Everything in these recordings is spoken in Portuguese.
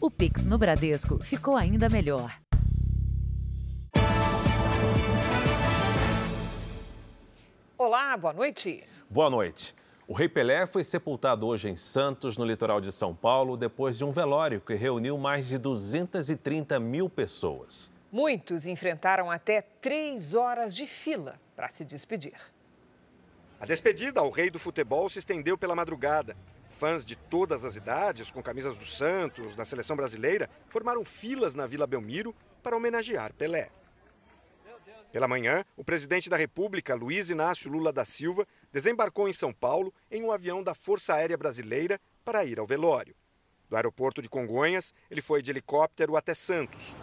O Pix no Bradesco ficou ainda melhor. Olá, boa noite. Boa noite. O Rei Pelé foi sepultado hoje em Santos, no litoral de São Paulo, depois de um velório que reuniu mais de 230 mil pessoas. Muitos enfrentaram até três horas de fila para se despedir. A despedida ao rei do futebol se estendeu pela madrugada. Fãs de todas as idades, com camisas do Santos, da seleção brasileira, formaram filas na Vila Belmiro para homenagear Pelé. Pela manhã, o presidente da República, Luiz Inácio Lula da Silva, desembarcou em São Paulo em um avião da Força Aérea Brasileira para ir ao velório. Do aeroporto de Congonhas, ele foi de helicóptero até Santos.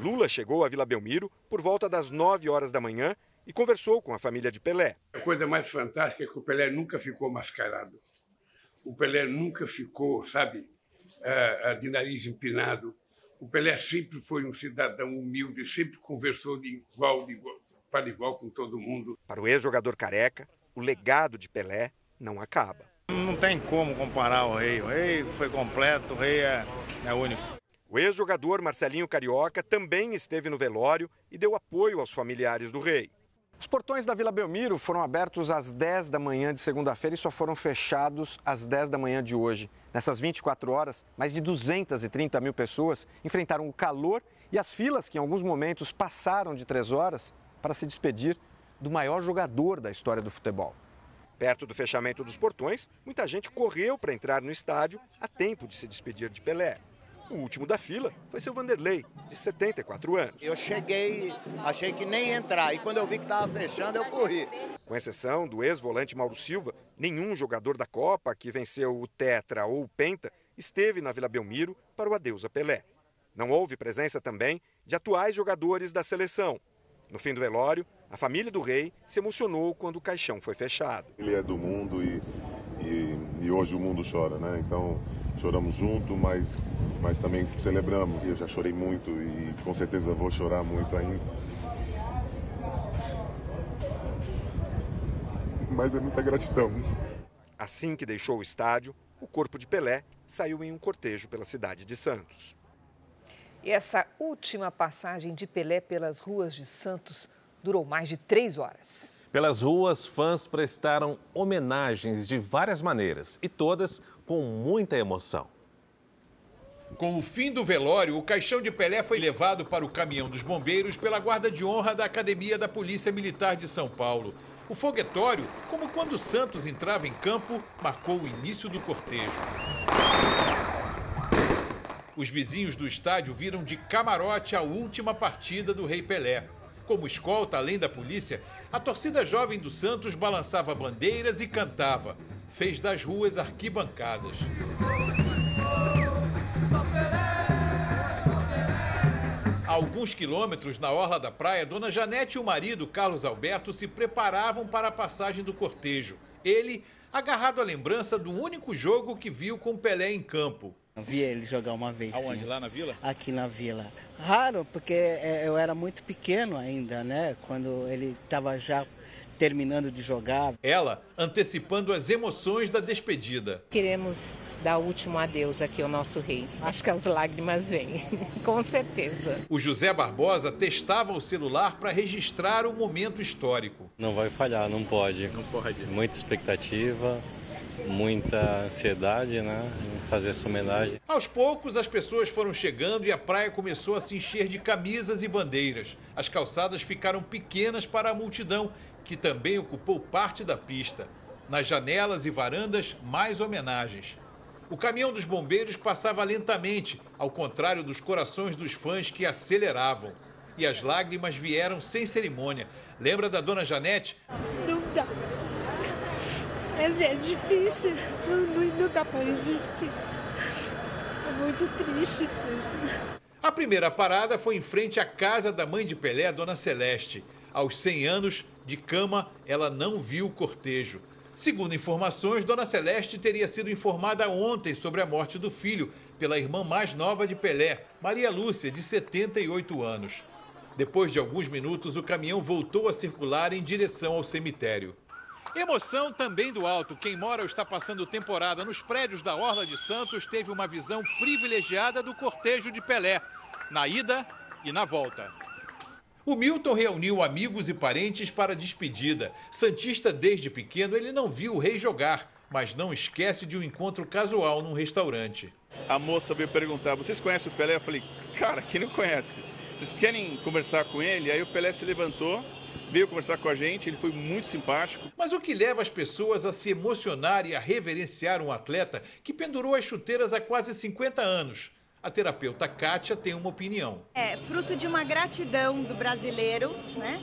Lula chegou à Vila Belmiro por volta das 9 horas da manhã e conversou com a família de Pelé. A coisa mais fantástica é que o Pelé nunca ficou mascarado. O Pelé nunca ficou, sabe, eh, eh, de nariz empinado o Pelé sempre foi um cidadão humilde, sempre conversou de igual, de igual para igual com todo mundo. Para o ex-jogador careca, o legado de Pelé não acaba. Não tem como comparar o rei. O rei foi completo, o rei é, é único. O ex-jogador Marcelinho Carioca também esteve no velório e deu apoio aos familiares do rei. Os portões da Vila Belmiro foram abertos às 10 da manhã de segunda-feira e só foram fechados às 10 da manhã de hoje. Nessas 24 horas, mais de 230 mil pessoas enfrentaram o calor e as filas que em alguns momentos passaram de três horas para se despedir do maior jogador da história do futebol. Perto do fechamento dos portões, muita gente correu para entrar no estádio a tempo de se despedir de Pelé. O último da fila foi seu Vanderlei, de 74 anos. Eu cheguei, achei que nem ia entrar, e quando eu vi que estava fechando, eu corri. Com exceção do ex-volante Mauro Silva, nenhum jogador da Copa que venceu o Tetra ou o Penta esteve na Vila Belmiro para o adeus a Pelé. Não houve presença também de atuais jogadores da seleção. No fim do velório, a família do rei se emocionou quando o caixão foi fechado. Ele é do mundo e, e, e hoje o mundo chora, né? Então choramos junto, mas, mas também celebramos. Eu já chorei muito e com certeza vou chorar muito ainda. Mas é muita gratidão. Assim que deixou o estádio, o corpo de Pelé saiu em um cortejo pela cidade de Santos. E essa última passagem de Pelé pelas ruas de Santos durou mais de três horas. Pelas ruas, fãs prestaram homenagens de várias maneiras e todas com muita emoção. Com o fim do velório, o caixão de Pelé foi levado para o caminhão dos bombeiros pela guarda de honra da Academia da Polícia Militar de São Paulo. O foguetório, como quando Santos entrava em campo, marcou o início do cortejo. Os vizinhos do estádio viram de camarote a última partida do Rei Pelé. Como escolta, além da polícia, a torcida jovem do Santos balançava bandeiras e cantava. Fez das ruas arquibancadas. Alguns quilômetros na orla da praia, Dona Janete e o marido, Carlos Alberto, se preparavam para a passagem do cortejo. Ele, agarrado à lembrança do único jogo que viu com Pelé em campo. Vi ele jogar uma vez. Aonde? Sim. Lá na vila? Aqui na vila. Raro, porque é, eu era muito pequeno ainda, né? Quando ele estava já terminando de jogar. Ela antecipando as emoções da despedida. Queremos dar o último adeus aqui ao nosso rei. Acho que as lágrimas vêm, com certeza. O José Barbosa testava o celular para registrar o momento histórico. Não vai falhar, não pode. Não pode. Muita expectativa, muita ansiedade, né? Em fazer essa homenagem. Aos poucos, as pessoas foram chegando e a praia começou a se encher de camisas e bandeiras. As calçadas ficaram pequenas para a multidão, que também ocupou parte da pista. Nas janelas e varandas, mais homenagens. O caminhão dos bombeiros passava lentamente, ao contrário dos corações dos fãs que aceleravam. E as lágrimas vieram sem cerimônia. Lembra da dona Janete? Não dá. É, é difícil. Não, não, dá para resistir. É muito triste mesmo. A primeira parada foi em frente à casa da mãe de Pelé, dona Celeste. Aos 100 anos, de cama, ela não viu o cortejo. Segundo informações, Dona Celeste teria sido informada ontem sobre a morte do filho pela irmã mais nova de Pelé, Maria Lúcia, de 78 anos. Depois de alguns minutos, o caminhão voltou a circular em direção ao cemitério. Emoção também do alto. Quem mora ou está passando temporada nos prédios da Orla de Santos teve uma visão privilegiada do cortejo de Pelé, na ida e na volta. O Milton reuniu amigos e parentes para a despedida. Santista desde pequeno, ele não viu o rei jogar, mas não esquece de um encontro casual num restaurante. A moça veio perguntar: vocês conhecem o Pelé? Eu falei: cara, quem não conhece? Vocês querem conversar com ele? Aí o Pelé se levantou, veio conversar com a gente, ele foi muito simpático. Mas o que leva as pessoas a se emocionar e a reverenciar um atleta que pendurou as chuteiras há quase 50 anos? A terapeuta Kátia tem uma opinião. É fruto de uma gratidão do brasileiro, né?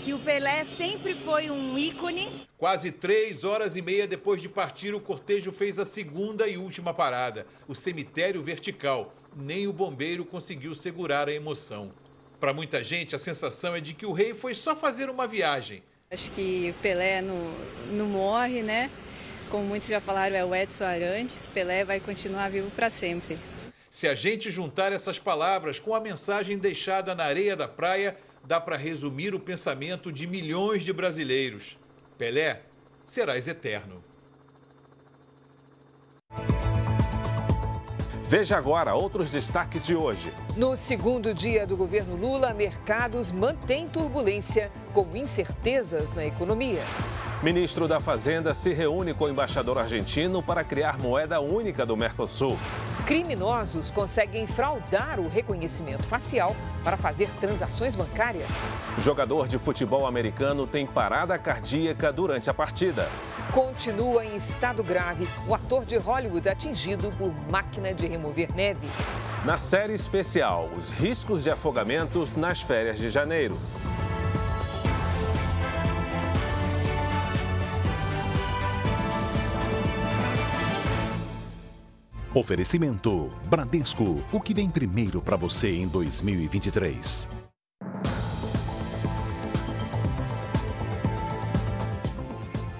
Que o Pelé sempre foi um ícone. Quase três horas e meia depois de partir, o cortejo fez a segunda e última parada, o cemitério vertical. Nem o bombeiro conseguiu segurar a emoção. Para muita gente, a sensação é de que o rei foi só fazer uma viagem. Acho que o Pelé não, não morre, né? Como muitos já falaram, é o Edson Arantes. Pelé vai continuar vivo para sempre. Se a gente juntar essas palavras com a mensagem deixada na areia da praia, dá para resumir o pensamento de milhões de brasileiros. Pelé, serás eterno. Veja agora outros destaques de hoje. No segundo dia do governo Lula, mercados mantêm turbulência com incertezas na economia. Ministro da Fazenda se reúne com o embaixador argentino para criar moeda única do Mercosul. Criminosos conseguem fraudar o reconhecimento facial para fazer transações bancárias. Jogador de futebol americano tem parada cardíaca durante a partida. Continua em estado grave o ator de Hollywood atingido por máquina de remover neve. Na série especial, os riscos de afogamentos nas férias de janeiro. Oferecimento Bradesco, o que vem primeiro para você em 2023.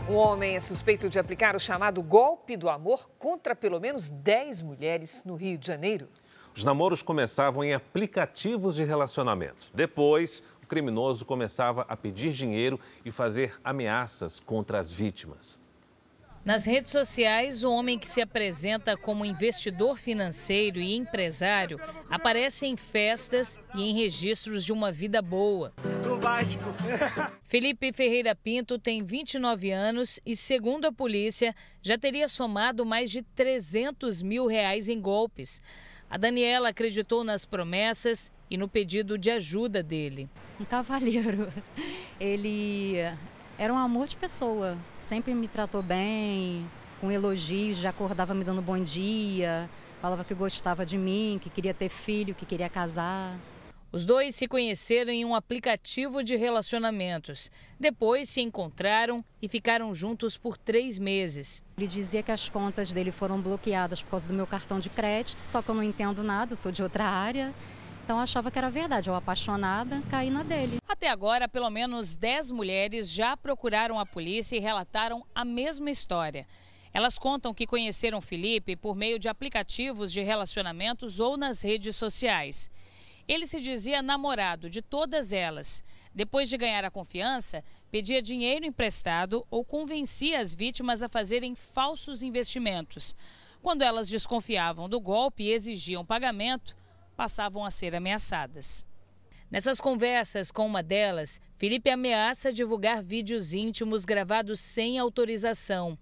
Um homem é suspeito de aplicar o chamado golpe do amor contra pelo menos 10 mulheres no Rio de Janeiro. Os namoros começavam em aplicativos de relacionamento. Depois, o criminoso começava a pedir dinheiro e fazer ameaças contra as vítimas. Nas redes sociais, o homem que se apresenta como investidor financeiro e empresário aparece em festas e em registros de uma vida boa. Felipe Ferreira Pinto tem 29 anos e, segundo a polícia, já teria somado mais de 300 mil reais em golpes. A Daniela acreditou nas promessas e no pedido de ajuda dele. Um cavalheiro. Ele era um amor de pessoa. Sempre me tratou bem, com elogios, já acordava me dando bom dia, falava que gostava de mim, que queria ter filho, que queria casar. Os dois se conheceram em um aplicativo de relacionamentos. Depois se encontraram e ficaram juntos por três meses. Ele dizia que as contas dele foram bloqueadas por causa do meu cartão de crédito, só que eu não entendo nada, sou de outra área. Então achava que era verdade, eu apaixonada, caí na dele. Até agora, pelo menos 10 mulheres já procuraram a polícia e relataram a mesma história. Elas contam que conheceram Felipe por meio de aplicativos de relacionamentos ou nas redes sociais. Ele se dizia namorado de todas elas. Depois de ganhar a confiança, pedia dinheiro emprestado ou convencia as vítimas a fazerem falsos investimentos. Quando elas desconfiavam do golpe e exigiam pagamento, passavam a ser ameaçadas. Nessas conversas com uma delas, Felipe ameaça divulgar vídeos íntimos gravados sem autorização.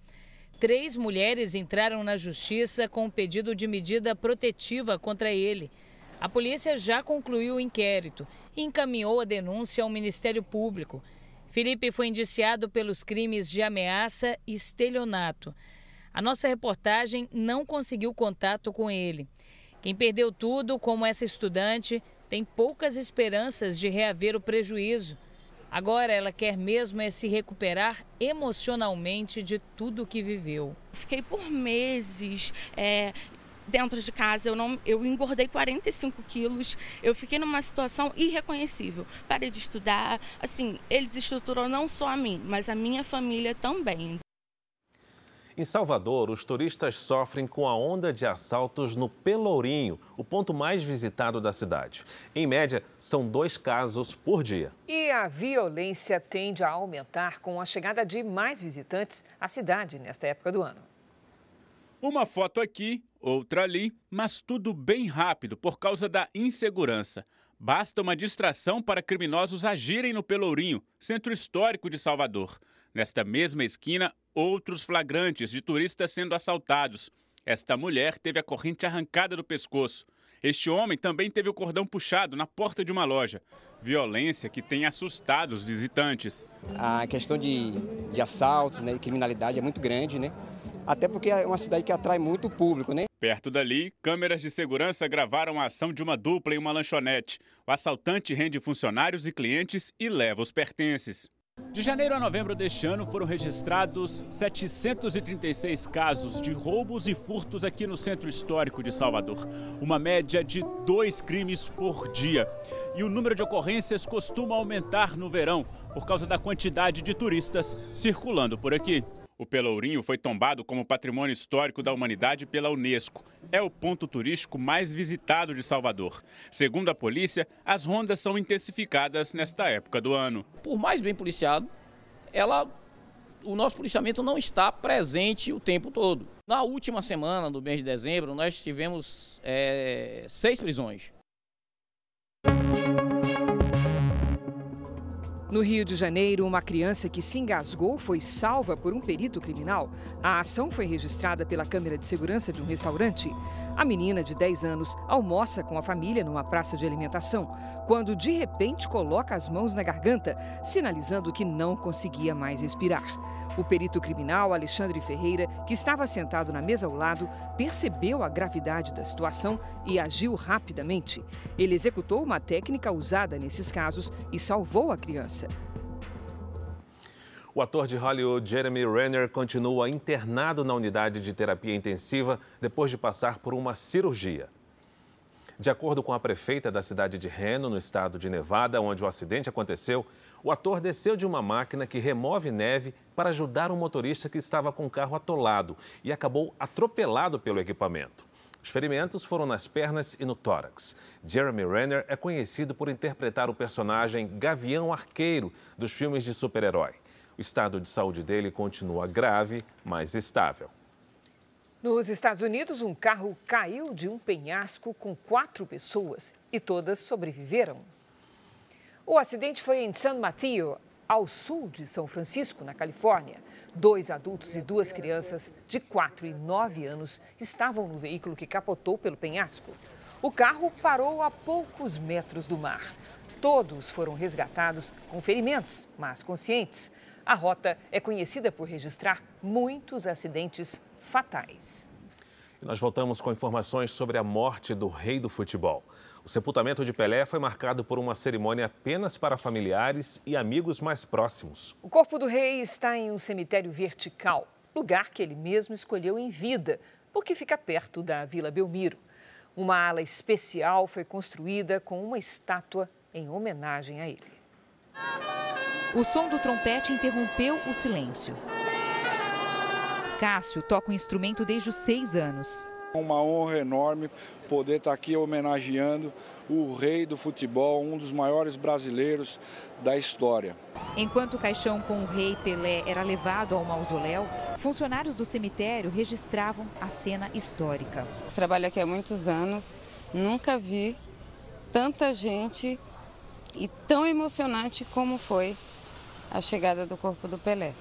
Três mulheres entraram na justiça com um pedido de medida protetiva contra ele. A polícia já concluiu o inquérito e encaminhou a denúncia ao Ministério Público. Felipe foi indiciado pelos crimes de ameaça e estelionato. A nossa reportagem não conseguiu contato com ele. Quem perdeu tudo, como essa estudante, tem poucas esperanças de reaver o prejuízo. Agora ela quer mesmo é se recuperar emocionalmente de tudo que viveu. Fiquei por meses é, dentro de casa, eu, não, eu engordei 45 quilos, eu fiquei numa situação irreconhecível. Parei de estudar, assim, eles estruturou não só a mim, mas a minha família também. Em Salvador, os turistas sofrem com a onda de assaltos no Pelourinho, o ponto mais visitado da cidade. Em média, são dois casos por dia. E a violência tende a aumentar com a chegada de mais visitantes à cidade nesta época do ano. Uma foto aqui, outra ali, mas tudo bem rápido por causa da insegurança. Basta uma distração para criminosos agirem no Pelourinho, centro histórico de Salvador. Nesta mesma esquina, outros flagrantes de turistas sendo assaltados. Esta mulher teve a corrente arrancada do pescoço. Este homem também teve o cordão puxado na porta de uma loja. Violência que tem assustado os visitantes. A questão de, de assaltos, né, criminalidade é muito grande, né? Até porque é uma cidade que atrai muito o público, né? Perto dali, câmeras de segurança gravaram a ação de uma dupla em uma lanchonete. O assaltante rende funcionários e clientes e leva os pertences. De janeiro a novembro deste ano foram registrados 736 casos de roubos e furtos aqui no centro histórico de Salvador. Uma média de dois crimes por dia. E o número de ocorrências costuma aumentar no verão por causa da quantidade de turistas circulando por aqui. O Pelourinho foi tombado como Patrimônio Histórico da Humanidade pela Unesco. É o ponto turístico mais visitado de Salvador. Segundo a polícia, as rondas são intensificadas nesta época do ano. Por mais bem policiado, ela, o nosso policiamento não está presente o tempo todo. Na última semana do mês de dezembro, nós tivemos é, seis prisões. No Rio de Janeiro, uma criança que se engasgou foi salva por um perito criminal. A ação foi registrada pela câmera de segurança de um restaurante. A menina, de 10 anos, almoça com a família numa praça de alimentação, quando de repente coloca as mãos na garganta, sinalizando que não conseguia mais respirar. O perito criminal Alexandre Ferreira, que estava sentado na mesa ao lado, percebeu a gravidade da situação e agiu rapidamente. Ele executou uma técnica usada nesses casos e salvou a criança. O ator de Hollywood Jeremy Renner continua internado na unidade de terapia intensiva depois de passar por uma cirurgia. De acordo com a prefeita da cidade de Reno, no estado de Nevada, onde o acidente aconteceu, o ator desceu de uma máquina que remove neve para ajudar um motorista que estava com o carro atolado e acabou atropelado pelo equipamento. Os ferimentos foram nas pernas e no tórax. Jeremy Renner é conhecido por interpretar o personagem Gavião Arqueiro dos filmes de super-herói. O estado de saúde dele continua grave, mas estável. Nos Estados Unidos, um carro caiu de um penhasco com quatro pessoas e todas sobreviveram. O acidente foi em San Mateo, ao sul de São Francisco, na Califórnia. Dois adultos e duas crianças de 4 e 9 anos estavam no veículo que capotou pelo penhasco. O carro parou a poucos metros do mar. Todos foram resgatados com ferimentos, mas conscientes. A rota é conhecida por registrar muitos acidentes fatais. E nós voltamos com informações sobre a morte do rei do futebol. O sepultamento de Pelé foi marcado por uma cerimônia apenas para familiares e amigos mais próximos. O corpo do rei está em um cemitério vertical, lugar que ele mesmo escolheu em vida, porque fica perto da Vila Belmiro. Uma ala especial foi construída com uma estátua em homenagem a ele. O som do trompete interrompeu o silêncio. Cássio toca o instrumento desde os seis anos. Uma honra enorme poder estar aqui homenageando o rei do futebol, um dos maiores brasileiros da história. Enquanto o caixão com o rei Pelé era levado ao mausoléu, funcionários do cemitério registravam a cena histórica. Trabalho aqui há muitos anos, nunca vi tanta gente e tão emocionante como foi a chegada do corpo do Pelé.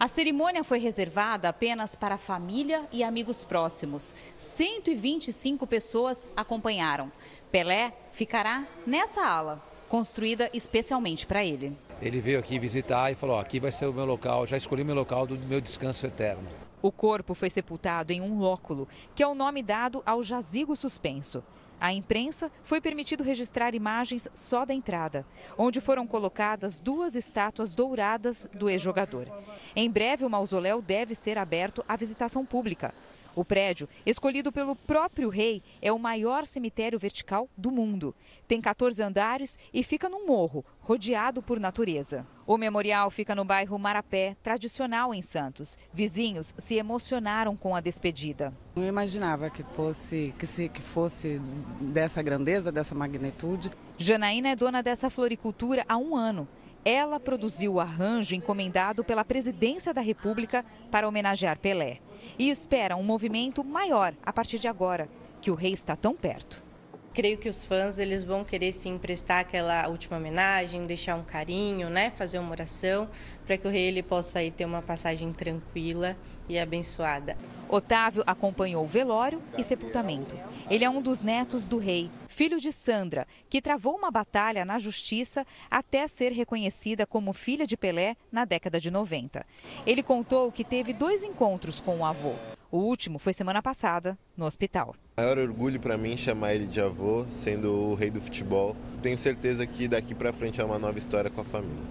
A cerimônia foi reservada apenas para a família e amigos próximos. 125 pessoas acompanharam. Pelé ficará nessa ala, construída especialmente para ele. Ele veio aqui visitar e falou: aqui vai ser o meu local, já escolhi meu local do meu descanso eterno. O corpo foi sepultado em um lóculo, que é o nome dado ao jazigo suspenso. À imprensa foi permitido registrar imagens só da entrada, onde foram colocadas duas estátuas douradas do ex-jogador. Em breve, o mausoléu deve ser aberto à visitação pública. O prédio, escolhido pelo próprio rei, é o maior cemitério vertical do mundo. Tem 14 andares e fica num morro, rodeado por natureza. O memorial fica no bairro Marapé, tradicional em Santos. Vizinhos se emocionaram com a despedida. Não imaginava que fosse, que, se, que fosse dessa grandeza, dessa magnitude. Janaína é dona dessa floricultura há um ano. Ela produziu o arranjo encomendado pela Presidência da República para homenagear Pelé. E espera um movimento maior a partir de agora, que o rei está tão perto. Creio que os fãs eles vão querer se emprestar aquela última homenagem, deixar um carinho, né, fazer uma oração para que o rei ele possa aí ter uma passagem tranquila e abençoada. Otávio acompanhou o velório e sepultamento. Ele é um dos netos do rei, filho de Sandra, que travou uma batalha na justiça até ser reconhecida como filha de Pelé na década de 90. Ele contou que teve dois encontros com o avô. O último foi semana passada, no hospital. Maior orgulho para mim chamar ele de avô, sendo o rei do futebol. Tenho certeza que daqui para frente é uma nova história com a família.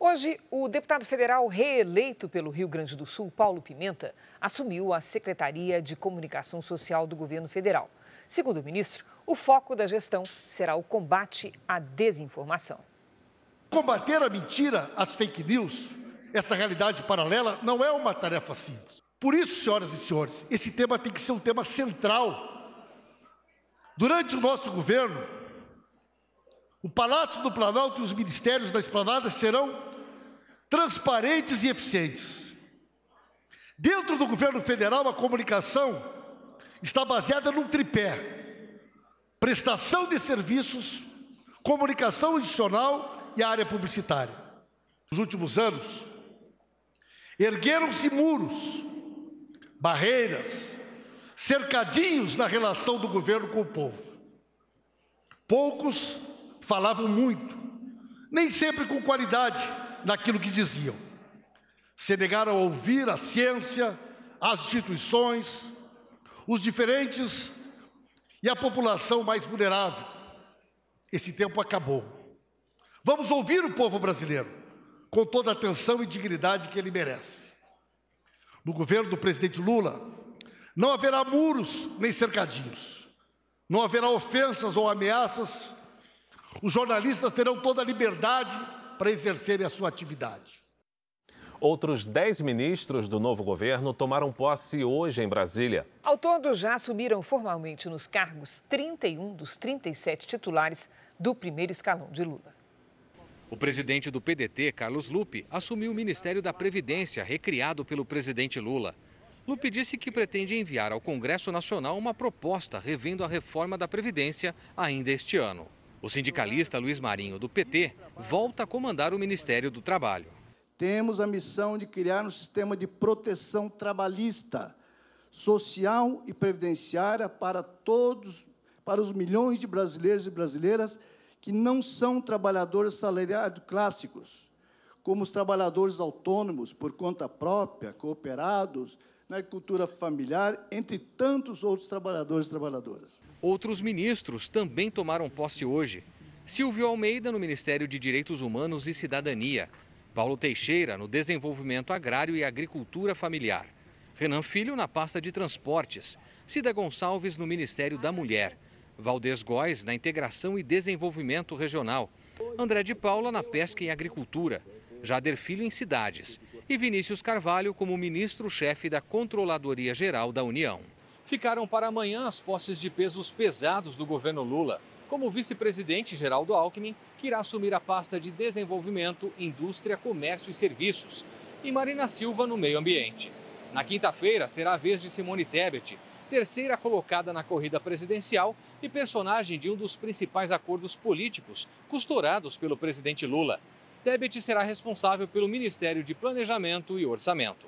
Hoje, o deputado federal reeleito pelo Rio Grande do Sul, Paulo Pimenta, assumiu a Secretaria de Comunicação Social do governo federal. Segundo o ministro, o foco da gestão será o combate à desinformação. Combater a mentira, as fake news, essa realidade paralela, não é uma tarefa simples. Por isso, senhoras e senhores, esse tema tem que ser um tema central. Durante o nosso governo, o Palácio do Planalto e os ministérios da Esplanada serão transparentes e eficientes. Dentro do governo federal, a comunicação está baseada num tripé: prestação de serviços, comunicação institucional e área publicitária. Nos últimos anos, ergueram-se muros, barreiras, cercadinhos na relação do governo com o povo. Poucos falavam muito, nem sempre com qualidade naquilo que diziam. Se negaram a ouvir a ciência, as instituições, os diferentes e a população mais vulnerável. Esse tempo acabou. Vamos ouvir o povo brasileiro com toda a atenção e dignidade que ele merece. No governo do presidente Lula, não haverá muros nem cercadinhos, não haverá ofensas ou ameaças. Os jornalistas terão toda a liberdade para exercerem a sua atividade. Outros 10 ministros do novo governo tomaram posse hoje em Brasília. Ao todo, já assumiram formalmente nos cargos 31 dos 37 titulares do primeiro escalão de Lula. O presidente do PDT, Carlos Lupe, assumiu o Ministério da Previdência, recriado pelo presidente Lula. Lupe disse que pretende enviar ao Congresso Nacional uma proposta revendo a reforma da Previdência ainda este ano. O sindicalista Luiz Marinho, do PT, volta a comandar o Ministério do Trabalho. Temos a missão de criar um sistema de proteção trabalhista, social e previdenciária para todos, para os milhões de brasileiros e brasileiras que não são trabalhadores salariados clássicos, como os trabalhadores autônomos por conta própria, cooperados, na agricultura familiar, entre tantos outros trabalhadores e trabalhadoras. Outros ministros também tomaram posse hoje. Silvio Almeida, no Ministério de Direitos Humanos e Cidadania. Paulo Teixeira, no Desenvolvimento Agrário e Agricultura Familiar. Renan Filho, na pasta de Transportes. Cida Gonçalves, no Ministério da Mulher. Valdez Góes, na Integração e Desenvolvimento Regional. André de Paula, na Pesca e Agricultura. Jader Filho, em Cidades. E Vinícius Carvalho, como ministro-chefe da Controladoria Geral da União. Ficaram para amanhã as posses de pesos pesados do governo Lula, como o vice-presidente Geraldo Alckmin, que irá assumir a pasta de Desenvolvimento, Indústria, Comércio e Serviços, e Marina Silva no Meio Ambiente. Na quinta-feira será a vez de Simone Tebet, terceira colocada na corrida presidencial e personagem de um dos principais acordos políticos costurados pelo presidente Lula. Tebet será responsável pelo Ministério de Planejamento e Orçamento.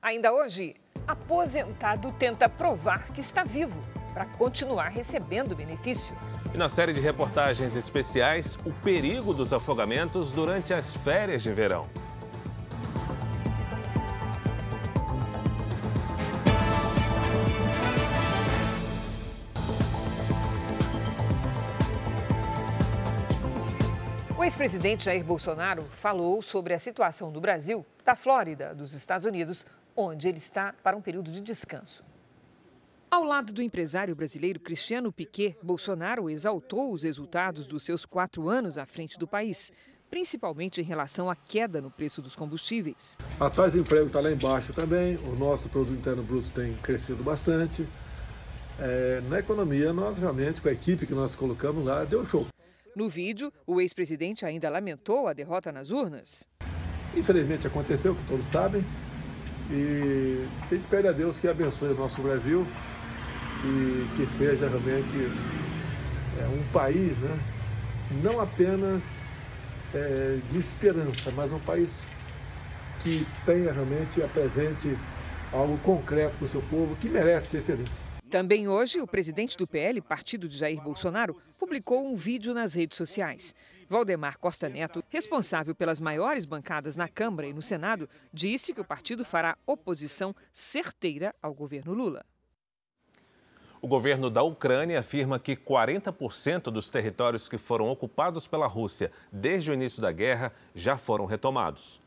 Ainda hoje, aposentado tenta provar que está vivo para continuar recebendo benefício. E na série de reportagens especiais, o perigo dos afogamentos durante as férias de verão. Ex-presidente Jair Bolsonaro falou sobre a situação do Brasil, da Flórida, dos Estados Unidos, onde ele está para um período de descanso. Ao lado do empresário brasileiro Cristiano Piquet, Bolsonaro exaltou os resultados dos seus quatro anos à frente do país, principalmente em relação à queda no preço dos combustíveis. A taxa de emprego está lá embaixo também, o nosso produto interno bruto tem crescido bastante. É, na economia, nós realmente, com a equipe que nós colocamos lá, deu show. No vídeo, o ex-presidente ainda lamentou a derrota nas urnas. Infelizmente aconteceu, que todos sabem, e a gente pede a Deus que abençoe o nosso Brasil e que seja realmente é, um país, né, não apenas é, de esperança, mas um país que tenha realmente, apresente algo concreto para o seu povo, que merece ser feliz. Também hoje, o presidente do PL, partido de Jair Bolsonaro, publicou um vídeo nas redes sociais. Valdemar Costa Neto, responsável pelas maiores bancadas na Câmara e no Senado, disse que o partido fará oposição certeira ao governo Lula. O governo da Ucrânia afirma que 40% dos territórios que foram ocupados pela Rússia desde o início da guerra já foram retomados.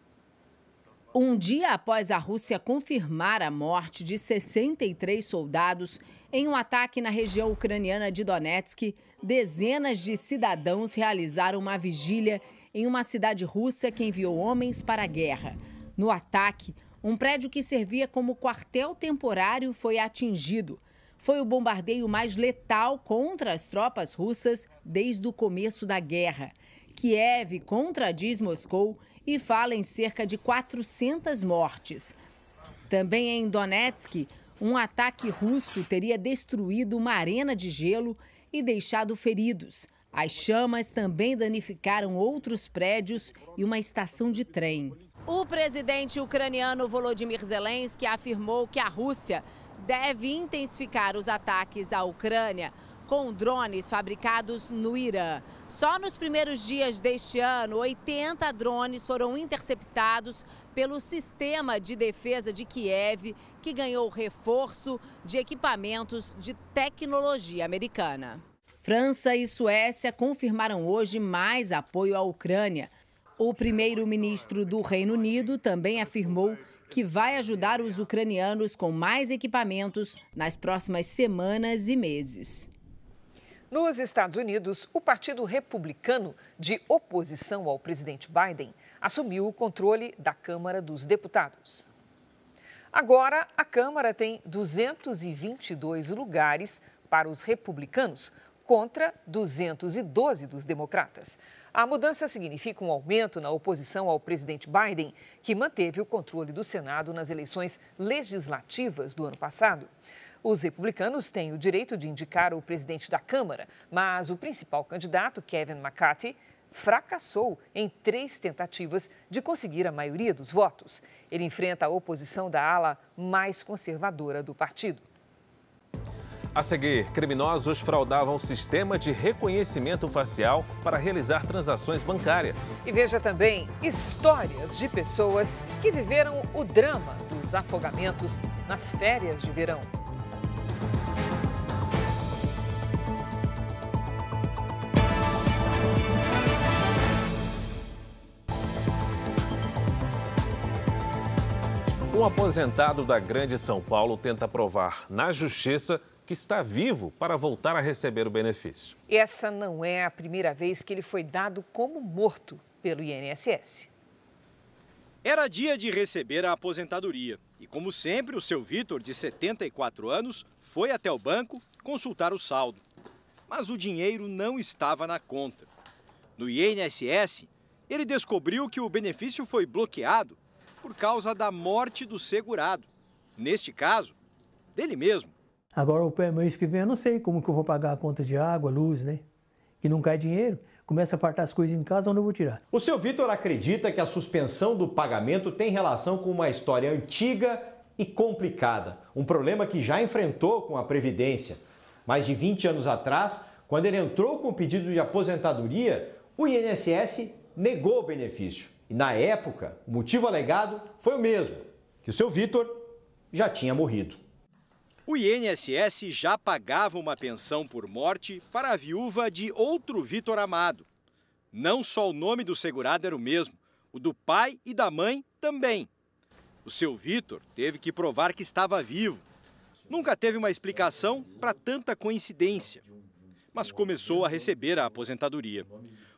Um dia após a Rússia confirmar a morte de 63 soldados em um ataque na região ucraniana de Donetsk, dezenas de cidadãos realizaram uma vigília em uma cidade russa que enviou homens para a guerra. No ataque, um prédio que servia como quartel temporário foi atingido foi o bombardeio mais letal contra as tropas russas desde o começo da guerra. Kiev contradiz Moscou e fala em cerca de 400 mortes. Também em Donetsk, um ataque russo teria destruído uma arena de gelo e deixado feridos. As chamas também danificaram outros prédios e uma estação de trem. O presidente ucraniano Volodymyr Zelensky afirmou que a Rússia deve intensificar os ataques à Ucrânia com drones fabricados no Irã. Só nos primeiros dias deste ano, 80 drones foram interceptados pelo sistema de defesa de Kiev, que ganhou reforço de equipamentos de tecnologia americana. França e Suécia confirmaram hoje mais apoio à Ucrânia. O primeiro-ministro do Reino Unido também afirmou que vai ajudar os ucranianos com mais equipamentos nas próximas semanas e meses. Nos Estados Unidos, o Partido Republicano, de oposição ao presidente Biden, assumiu o controle da Câmara dos Deputados. Agora, a Câmara tem 222 lugares para os republicanos contra 212 dos democratas. A mudança significa um aumento na oposição ao presidente Biden, que manteve o controle do Senado nas eleições legislativas do ano passado. Os republicanos têm o direito de indicar o presidente da Câmara, mas o principal candidato, Kevin McCarthy, fracassou em três tentativas de conseguir a maioria dos votos. Ele enfrenta a oposição da ala mais conservadora do partido. A seguir, criminosos fraudavam o sistema de reconhecimento facial para realizar transações bancárias. E veja também histórias de pessoas que viveram o drama dos afogamentos nas férias de verão. Um aposentado da Grande São Paulo tenta provar na justiça que está vivo para voltar a receber o benefício. Essa não é a primeira vez que ele foi dado como morto pelo INSS. Era dia de receber a aposentadoria e, como sempre, o seu Vitor, de 74 anos, foi até o banco consultar o saldo. Mas o dinheiro não estava na conta. No INSS, ele descobriu que o benefício foi bloqueado por causa da morte do segurado. Neste caso, dele mesmo. Agora, o mês que vem, eu não sei como que eu vou pagar a conta de água, luz, né? Que não cai dinheiro, começa a faltar as coisas em casa, onde eu vou tirar? O seu Vitor acredita que a suspensão do pagamento tem relação com uma história antiga e complicada. Um problema que já enfrentou com a Previdência. Mais de 20 anos atrás, quando ele entrou com o pedido de aposentadoria, o INSS negou o benefício. E na época, o motivo alegado foi o mesmo: que o seu Vitor já tinha morrido. O INSS já pagava uma pensão por morte para a viúva de outro Vitor Amado. Não só o nome do segurado era o mesmo, o do pai e da mãe também. O seu Vitor teve que provar que estava vivo. Nunca teve uma explicação para tanta coincidência, mas começou a receber a aposentadoria.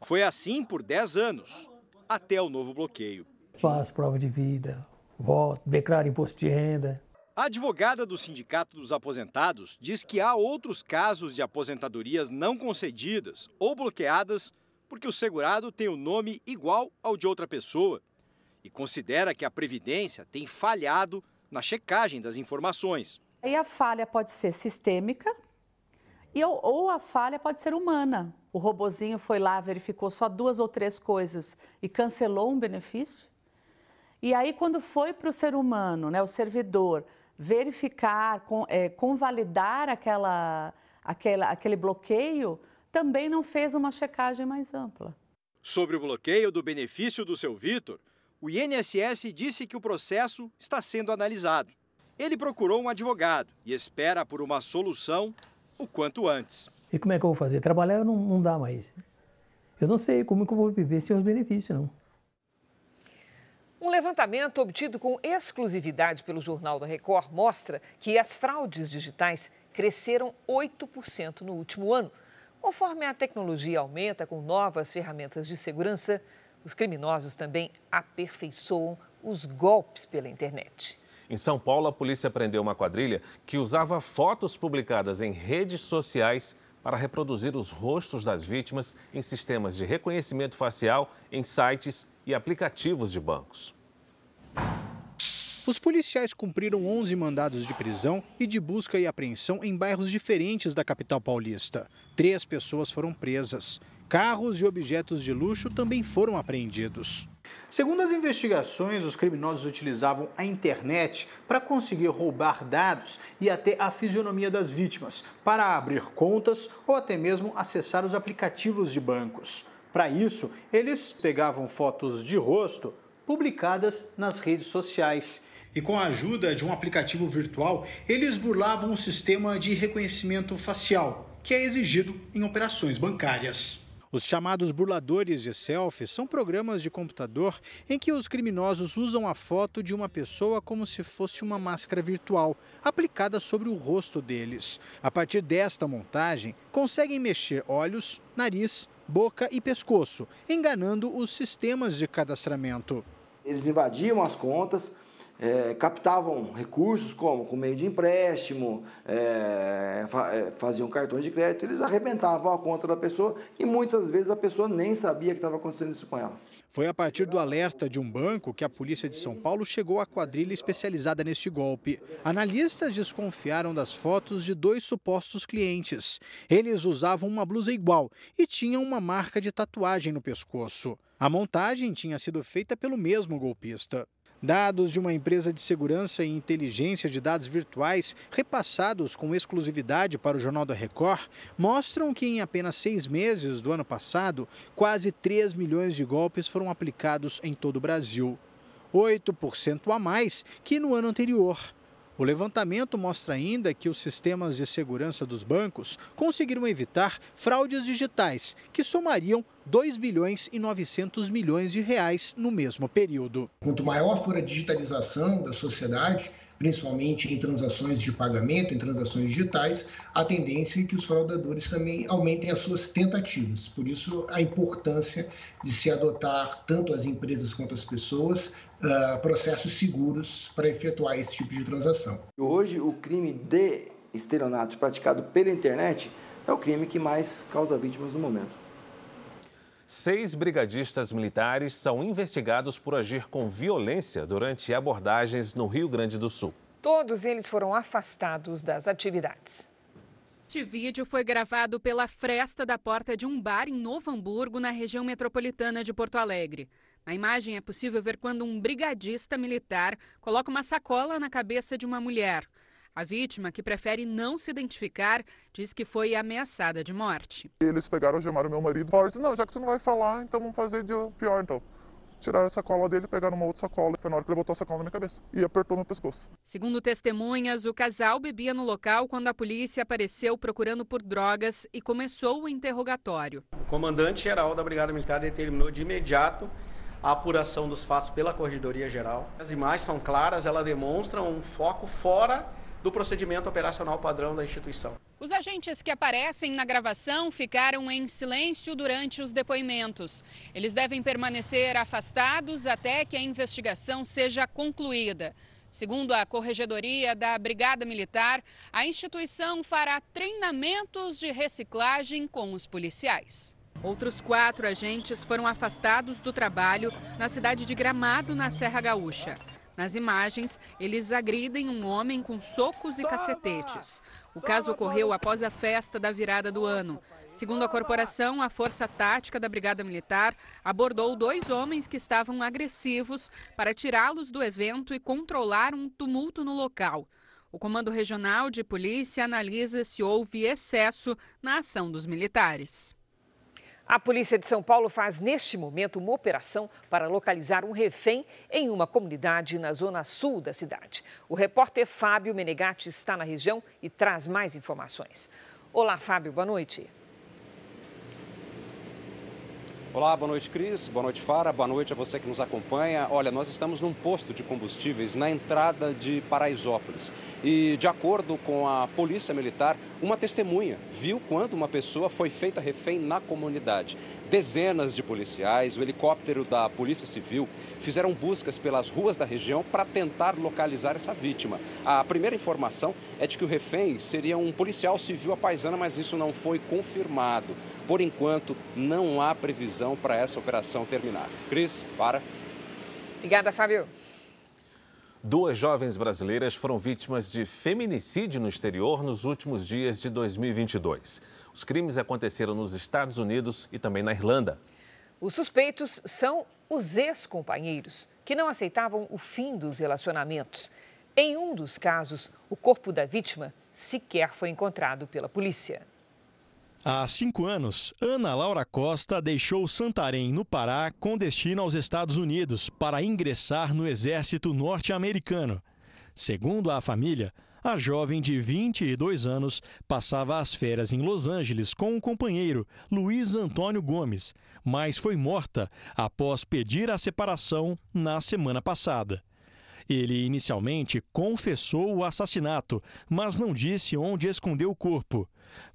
Foi assim por 10 anos, até o novo bloqueio. Faz prova de vida, voto, declara imposto de renda. A advogada do Sindicato dos Aposentados diz que há outros casos de aposentadorias não concedidas ou bloqueadas porque o segurado tem o nome igual ao de outra pessoa e considera que a Previdência tem falhado na checagem das informações. Aí a falha pode ser sistêmica e, ou a falha pode ser humana. O robozinho foi lá, verificou só duas ou três coisas e cancelou um benefício. E aí, quando foi para o ser humano, né, o servidor, verificar, é, convalidar aquela, aquela, aquele bloqueio, também não fez uma checagem mais ampla. Sobre o bloqueio do benefício do seu Vitor, o INSS disse que o processo está sendo analisado. Ele procurou um advogado e espera por uma solução o quanto antes. E como é que eu vou fazer? Trabalhar não, não dá mais. Eu não sei como que eu vou viver sem os benefícios, não. Um levantamento obtido com exclusividade pelo Jornal da Record mostra que as fraudes digitais cresceram 8% no último ano. Conforme a tecnologia aumenta com novas ferramentas de segurança, os criminosos também aperfeiçoam os golpes pela internet. Em São Paulo, a polícia prendeu uma quadrilha que usava fotos publicadas em redes sociais para reproduzir os rostos das vítimas em sistemas de reconhecimento facial em sites e aplicativos de bancos. Os policiais cumpriram 11 mandados de prisão e de busca e apreensão em bairros diferentes da capital paulista. Três pessoas foram presas. Carros e objetos de luxo também foram apreendidos. Segundo as investigações, os criminosos utilizavam a internet para conseguir roubar dados e até a fisionomia das vítimas, para abrir contas ou até mesmo acessar os aplicativos de bancos. Para isso, eles pegavam fotos de rosto publicadas nas redes sociais. E com a ajuda de um aplicativo virtual, eles burlavam o sistema de reconhecimento facial, que é exigido em operações bancárias. Os chamados burladores de selfies são programas de computador em que os criminosos usam a foto de uma pessoa como se fosse uma máscara virtual, aplicada sobre o rosto deles. A partir desta montagem, conseguem mexer olhos, nariz, boca e pescoço, enganando os sistemas de cadastramento. Eles invadiam as contas, é, captavam recursos como com meio de empréstimo, é, é, faziam cartões de crédito, eles arrebentavam a conta da pessoa e muitas vezes a pessoa nem sabia que estava acontecendo isso com ela. Foi a partir do alerta de um banco que a polícia de São Paulo chegou à quadrilha especializada neste golpe. Analistas desconfiaram das fotos de dois supostos clientes. Eles usavam uma blusa igual e tinham uma marca de tatuagem no pescoço. A montagem tinha sido feita pelo mesmo golpista. Dados de uma empresa de segurança e inteligência de dados virtuais, repassados com exclusividade para o Jornal da Record, mostram que em apenas seis meses do ano passado, quase 3 milhões de golpes foram aplicados em todo o Brasil. 8% a mais que no ano anterior. O levantamento mostra ainda que os sistemas de segurança dos bancos conseguiram evitar fraudes digitais que somariam 2 bilhões e 900 milhões de reais no mesmo período. Quanto maior for a digitalização da sociedade, principalmente em transações de pagamento, em transações digitais, a tendência é que os fraudadores também aumentem as suas tentativas. Por isso, a importância de se adotar, tanto as empresas quanto as pessoas, uh, processos seguros para efetuar esse tipo de transação. Hoje, o crime de estelionato praticado pela internet é o crime que mais causa vítimas no momento. Seis brigadistas militares são investigados por agir com violência durante abordagens no Rio Grande do Sul. Todos eles foram afastados das atividades. Este vídeo foi gravado pela fresta da porta de um bar em Novo Hamburgo, na região metropolitana de Porto Alegre. Na imagem é possível ver quando um brigadista militar coloca uma sacola na cabeça de uma mulher. A vítima, que prefere não se identificar, diz que foi ameaçada de morte. Eles pegaram, algemaram meu marido. Falaram assim, não, já que você não vai falar, então vamos fazer de pior então. Tiraram a sacola dele, pegaram uma outra sacola. Foi na hora que ele botou a sacola na minha cabeça e apertou meu pescoço. Segundo testemunhas, o casal bebia no local quando a polícia apareceu procurando por drogas e começou o interrogatório. O comandante-geral da Brigada Militar determinou de imediato a apuração dos fatos pela Corregedoria Geral. As imagens são claras, elas demonstram um foco fora do procedimento operacional padrão da instituição. Os agentes que aparecem na gravação ficaram em silêncio durante os depoimentos. Eles devem permanecer afastados até que a investigação seja concluída. Segundo a Corregedoria da Brigada Militar, a instituição fará treinamentos de reciclagem com os policiais. Outros quatro agentes foram afastados do trabalho na cidade de Gramado, na Serra Gaúcha. Nas imagens, eles agridem um homem com socos e cacetetes. O caso ocorreu após a festa da virada do ano. Segundo a corporação, a Força Tática da Brigada Militar abordou dois homens que estavam agressivos para tirá-los do evento e controlar um tumulto no local. O Comando Regional de Polícia analisa se houve excesso na ação dos militares. A polícia de São Paulo faz neste momento uma operação para localizar um refém em uma comunidade na zona sul da cidade. O repórter Fábio Menegatti está na região e traz mais informações. Olá, Fábio, boa noite. Olá, boa noite, Cris. Boa noite, Fara. Boa noite a você que nos acompanha. Olha, nós estamos num posto de combustíveis na entrada de Paraisópolis. E, de acordo com a Polícia Militar, uma testemunha viu quando uma pessoa foi feita refém na comunidade. Dezenas de policiais, o helicóptero da Polícia Civil fizeram buscas pelas ruas da região para tentar localizar essa vítima. A primeira informação é de que o refém seria um policial civil apaisana, mas isso não foi confirmado. Por enquanto, não há previsão para essa operação terminar. Cris, para. Obrigada, Fábio. Duas jovens brasileiras foram vítimas de feminicídio no exterior nos últimos dias de 2022. Os crimes aconteceram nos Estados Unidos e também na Irlanda. Os suspeitos são os ex-companheiros, que não aceitavam o fim dos relacionamentos. Em um dos casos, o corpo da vítima sequer foi encontrado pela polícia. Há cinco anos, Ana Laura Costa deixou Santarém, no Pará, com destino aos Estados Unidos para ingressar no exército norte-americano. Segundo a família, a jovem de 22 anos passava as férias em Los Angeles com um companheiro, Luiz Antônio Gomes, mas foi morta após pedir a separação na semana passada. Ele inicialmente confessou o assassinato, mas não disse onde escondeu o corpo.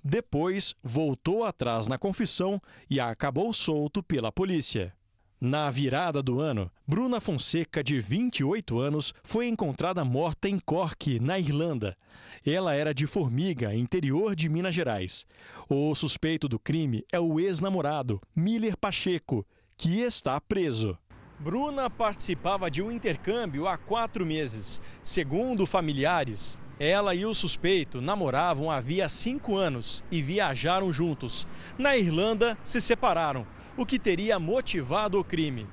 Depois, voltou atrás na confissão e acabou solto pela polícia. Na virada do ano, Bruna Fonseca, de 28 anos, foi encontrada morta em Cork, na Irlanda. Ela era de Formiga, interior de Minas Gerais. O suspeito do crime é o ex-namorado, Miller Pacheco, que está preso. Bruna participava de um intercâmbio há quatro meses. Segundo familiares, ela e o suspeito namoravam havia cinco anos e viajaram juntos. Na Irlanda, se separaram, o que teria motivado o crime.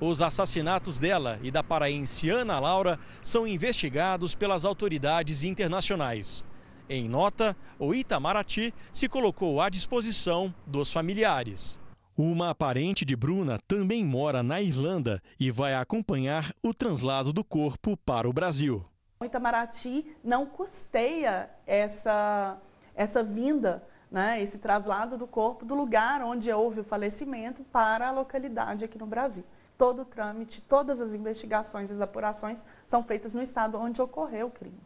Os assassinatos dela e da paraense Ana Laura são investigados pelas autoridades internacionais. Em nota, o Itamaraty se colocou à disposição dos familiares. Uma parente de Bruna também mora na Irlanda e vai acompanhar o translado do corpo para o Brasil. Itamaraty não custeia essa, essa vinda, né, esse traslado do corpo do lugar onde houve o falecimento para a localidade aqui no Brasil. Todo o trâmite, todas as investigações, as apurações são feitas no estado onde ocorreu o crime.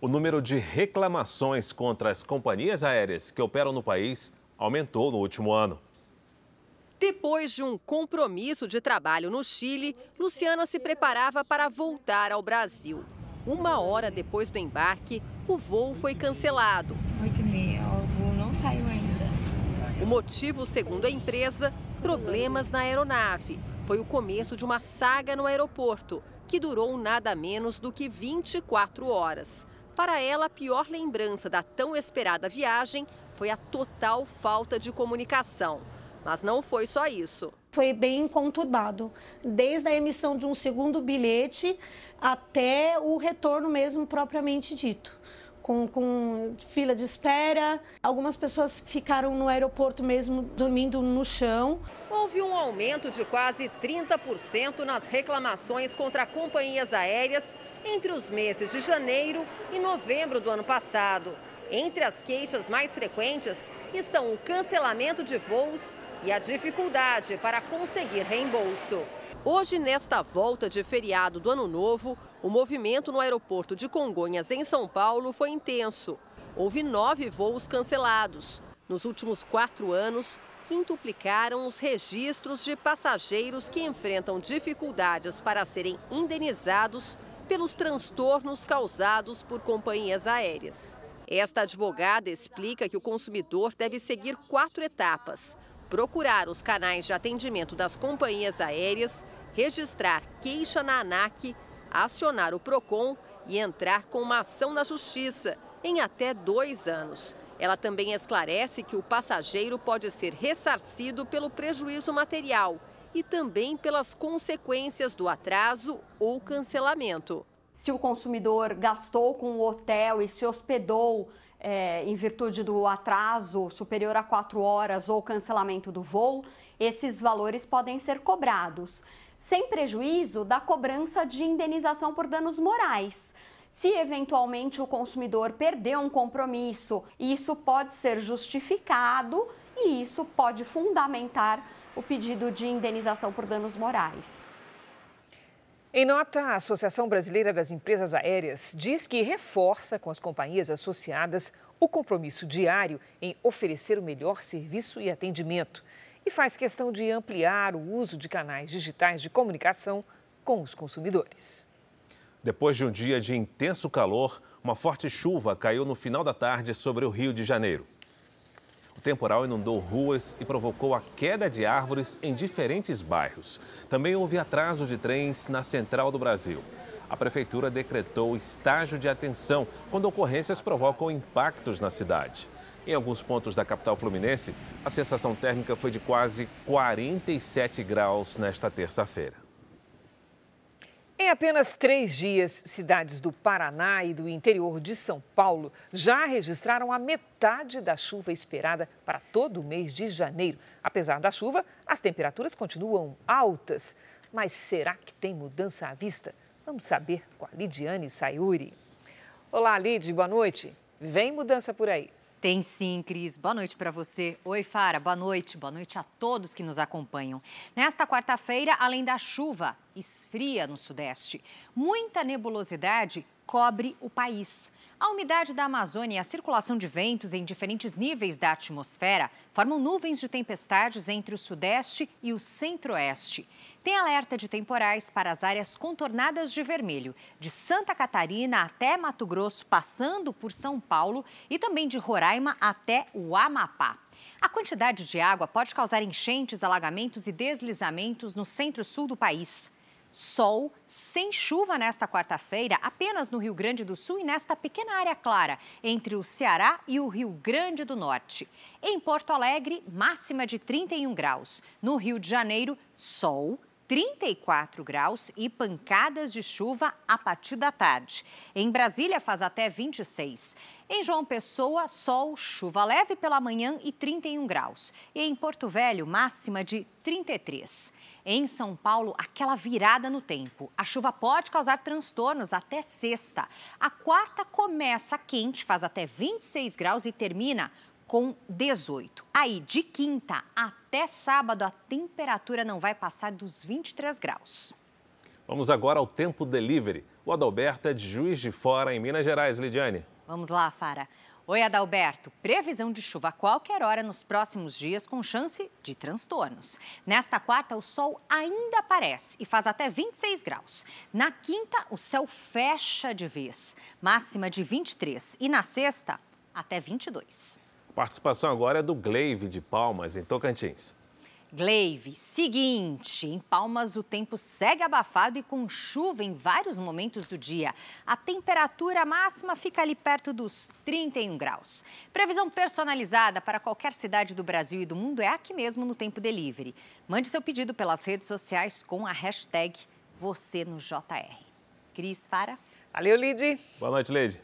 O número de reclamações contra as companhias aéreas que operam no país aumentou no último ano. Depois de um compromisso de trabalho no Chile, Luciana se preparava para voltar ao Brasil. Uma hora depois do embarque, o voo foi cancelado. O voo não saiu ainda. O motivo, segundo a empresa, problemas na aeronave. Foi o começo de uma saga no aeroporto, que durou nada menos do que 24 horas. Para ela, a pior lembrança da tão esperada viagem foi a total falta de comunicação. Mas não foi só isso. Foi bem conturbado, desde a emissão de um segundo bilhete até o retorno mesmo propriamente dito. Com, com, fila de espera. Algumas pessoas ficaram no aeroporto mesmo dormindo no chão. Houve um aumento de quase 30% nas reclamações contra companhias aéreas entre os meses de janeiro e novembro do ano passado. Entre as queixas mais frequentes estão o cancelamento de voos e a dificuldade para conseguir reembolso. Hoje, nesta volta de feriado do Ano Novo, o movimento no aeroporto de Congonhas, em São Paulo, foi intenso. Houve nove voos cancelados. Nos últimos quatro anos, quintuplicaram os registros de passageiros que enfrentam dificuldades para serem indenizados pelos transtornos causados por companhias aéreas. Esta advogada explica que o consumidor deve seguir quatro etapas: procurar os canais de atendimento das companhias aéreas, registrar queixa na ANAC, acionar o PROCON e entrar com uma ação na Justiça em até dois anos. Ela também esclarece que o passageiro pode ser ressarcido pelo prejuízo material e também pelas consequências do atraso ou cancelamento. Se o consumidor gastou com o hotel e se hospedou é, em virtude do atraso superior a quatro horas ou cancelamento do voo, esses valores podem ser cobrados, sem prejuízo da cobrança de indenização por danos morais. Se eventualmente o consumidor perdeu um compromisso, isso pode ser justificado e isso pode fundamentar o pedido de indenização por danos morais. Em nota, a Associação Brasileira das Empresas Aéreas diz que reforça com as companhias associadas o compromisso diário em oferecer o melhor serviço e atendimento e faz questão de ampliar o uso de canais digitais de comunicação com os consumidores. Depois de um dia de intenso calor, uma forte chuva caiu no final da tarde sobre o Rio de Janeiro. O temporal inundou ruas e provocou a queda de árvores em diferentes bairros. Também houve atraso de trens na central do Brasil. A prefeitura decretou estágio de atenção quando ocorrências provocam impactos na cidade. Em alguns pontos da capital fluminense, a sensação térmica foi de quase 47 graus nesta terça-feira. Em apenas três dias, cidades do Paraná e do interior de São Paulo já registraram a metade da chuva esperada para todo o mês de janeiro. Apesar da chuva, as temperaturas continuam altas. Mas será que tem mudança à vista? Vamos saber com a Lidiane Sayuri. Olá, Lid, boa noite. Vem mudança por aí. Tem sim, Cris. Boa noite para você. Oi, Fara. Boa noite. Boa noite a todos que nos acompanham. Nesta quarta-feira, além da chuva, esfria no Sudeste. Muita nebulosidade cobre o país. A umidade da Amazônia e a circulação de ventos em diferentes níveis da atmosfera formam nuvens de tempestades entre o Sudeste e o Centro-Oeste. Tem alerta de temporais para as áreas contornadas de vermelho, de Santa Catarina até Mato Grosso, passando por São Paulo e também de Roraima até o Amapá. A quantidade de água pode causar enchentes, alagamentos e deslizamentos no centro-sul do país. Sol sem chuva nesta quarta-feira, apenas no Rio Grande do Sul e nesta pequena área clara entre o Ceará e o Rio Grande do Norte. Em Porto Alegre, máxima de 31 graus. No Rio de Janeiro, sol 34 graus e pancadas de chuva a partir da tarde. Em Brasília faz até 26. Em João Pessoa, sol, chuva leve pela manhã e 31 graus. E em Porto Velho, máxima de 33. Em São Paulo, aquela virada no tempo. A chuva pode causar transtornos até sexta. A quarta começa quente, faz até 26 graus e termina com 18. Aí, de quinta até sábado, a temperatura não vai passar dos 23 graus. Vamos agora ao tempo delivery. O Adalberto é de Juiz de Fora, em Minas Gerais. Lidiane. Vamos lá, Fara. Oi, Adalberto. Previsão de chuva a qualquer hora nos próximos dias, com chance de transtornos. Nesta quarta, o sol ainda aparece e faz até 26 graus. Na quinta, o céu fecha de vez, máxima de 23. E na sexta, até 22. Participação agora é do Gleive de Palmas, em Tocantins. Gleive, seguinte, em Palmas o tempo segue abafado e com chuva em vários momentos do dia. A temperatura máxima fica ali perto dos 31 graus. Previsão personalizada para qualquer cidade do Brasil e do mundo é aqui mesmo no Tempo Delivery. Mande seu pedido pelas redes sociais com a hashtag você no JR. Cris, para. Valeu, Lid. Boa noite, Lid.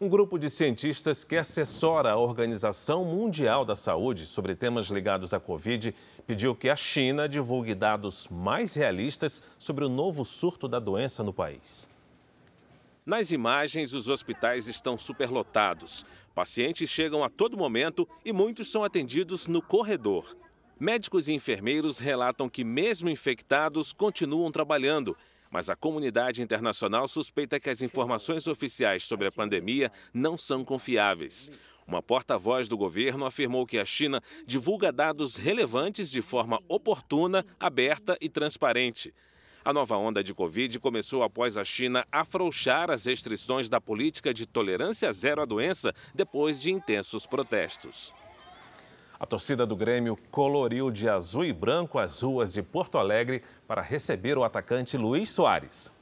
Um grupo de cientistas que assessora a Organização Mundial da Saúde sobre temas ligados à Covid pediu que a China divulgue dados mais realistas sobre o novo surto da doença no país. Nas imagens, os hospitais estão superlotados. Pacientes chegam a todo momento e muitos são atendidos no corredor. Médicos e enfermeiros relatam que, mesmo infectados, continuam trabalhando. Mas a comunidade internacional suspeita que as informações oficiais sobre a pandemia não são confiáveis. Uma porta-voz do governo afirmou que a China divulga dados relevantes de forma oportuna, aberta e transparente. A nova onda de Covid começou após a China afrouxar as restrições da política de tolerância zero à doença depois de intensos protestos. A torcida do Grêmio coloriu de azul e branco as ruas de Porto Alegre para receber o atacante Luiz Soares.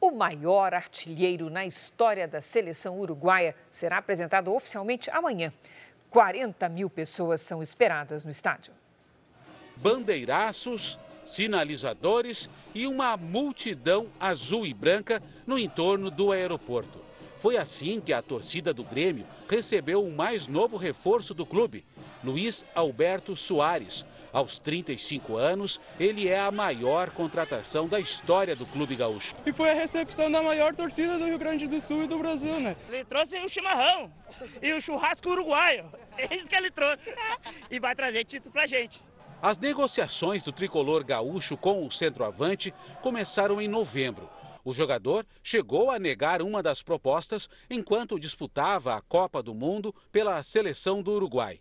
O maior artilheiro na história da seleção uruguaia será apresentado oficialmente amanhã. 40 mil pessoas são esperadas no estádio. Bandeiraços, sinalizadores e uma multidão azul e branca no entorno do aeroporto. Foi assim que a torcida do Grêmio recebeu o mais novo reforço do clube, Luiz Alberto Soares. Aos 35 anos, ele é a maior contratação da história do clube gaúcho. E foi a recepção da maior torcida do Rio Grande do Sul e do Brasil, né? Ele trouxe o chimarrão e o churrasco uruguaio. É isso que ele trouxe. E vai trazer título pra gente. As negociações do tricolor gaúcho com o centroavante começaram em novembro. O jogador chegou a negar uma das propostas enquanto disputava a Copa do Mundo pela seleção do Uruguai.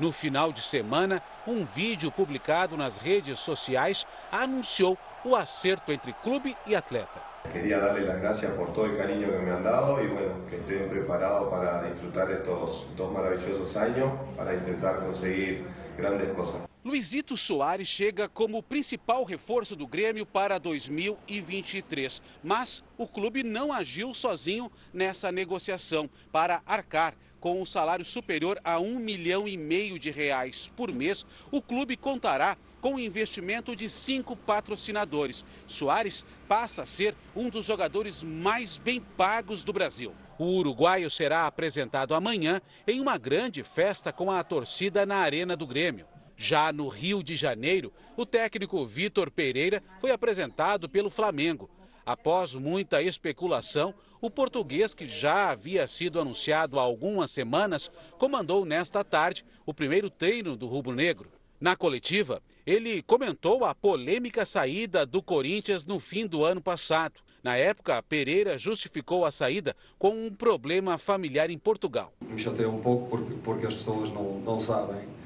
No final de semana, um vídeo publicado nas redes sociais anunciou o acerto entre clube e atleta. Queria darle las gracias por todo el cariño que me han dado y bueno, que estén preparados para disfrutar estos dos maravillosos años para intentar conseguir grandes cosas. Luizito Soares chega como principal reforço do Grêmio para 2023, mas o clube não agiu sozinho nessa negociação para arcar com um salário superior a um milhão e meio de reais por mês. O clube contará com o investimento de cinco patrocinadores. Soares passa a ser um dos jogadores mais bem pagos do Brasil. O uruguaio será apresentado amanhã em uma grande festa com a torcida na Arena do Grêmio. Já no Rio de Janeiro, o técnico Vitor Pereira foi apresentado pelo Flamengo. Após muita especulação, o português, que já havia sido anunciado há algumas semanas, comandou nesta tarde o primeiro treino do rubro-negro. Na coletiva, ele comentou a polêmica saída do Corinthians no fim do ano passado. Na época, Pereira justificou a saída com um problema familiar em Portugal. Me chateia um pouco porque, porque as pessoas não, não sabem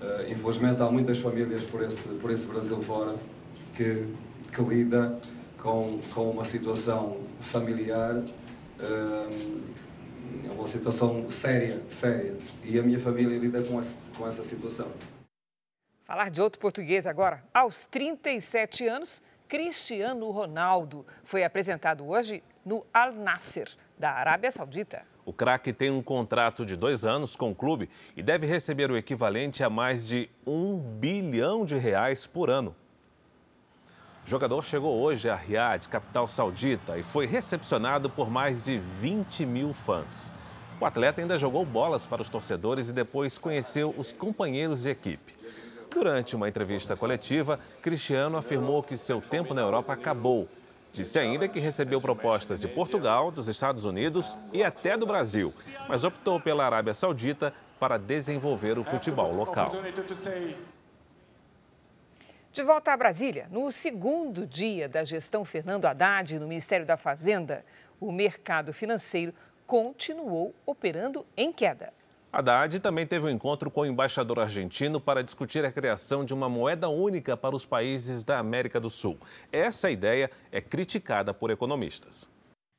Uh, infelizmente há muitas famílias por esse, por esse Brasil fora que, que lida com, com uma situação familiar, uh, uma situação séria, séria. E a minha família lida com, esse, com essa situação. Falar de outro português agora. Aos 37 anos, Cristiano Ronaldo foi apresentado hoje no Al Nasser, da Arábia Saudita. O craque tem um contrato de dois anos com o clube e deve receber o equivalente a mais de um bilhão de reais por ano. O jogador chegou hoje a Riad, capital saudita, e foi recepcionado por mais de 20 mil fãs. O atleta ainda jogou bolas para os torcedores e depois conheceu os companheiros de equipe. Durante uma entrevista coletiva, Cristiano afirmou que seu tempo na Europa acabou Disse ainda que recebeu propostas de Portugal, dos Estados Unidos e até do Brasil, mas optou pela Arábia Saudita para desenvolver o futebol local. De volta a Brasília, no segundo dia da gestão Fernando Haddad no Ministério da Fazenda, o mercado financeiro continuou operando em queda. Haddad também teve um encontro com o embaixador argentino para discutir a criação de uma moeda única para os países da América do Sul. Essa ideia é criticada por economistas.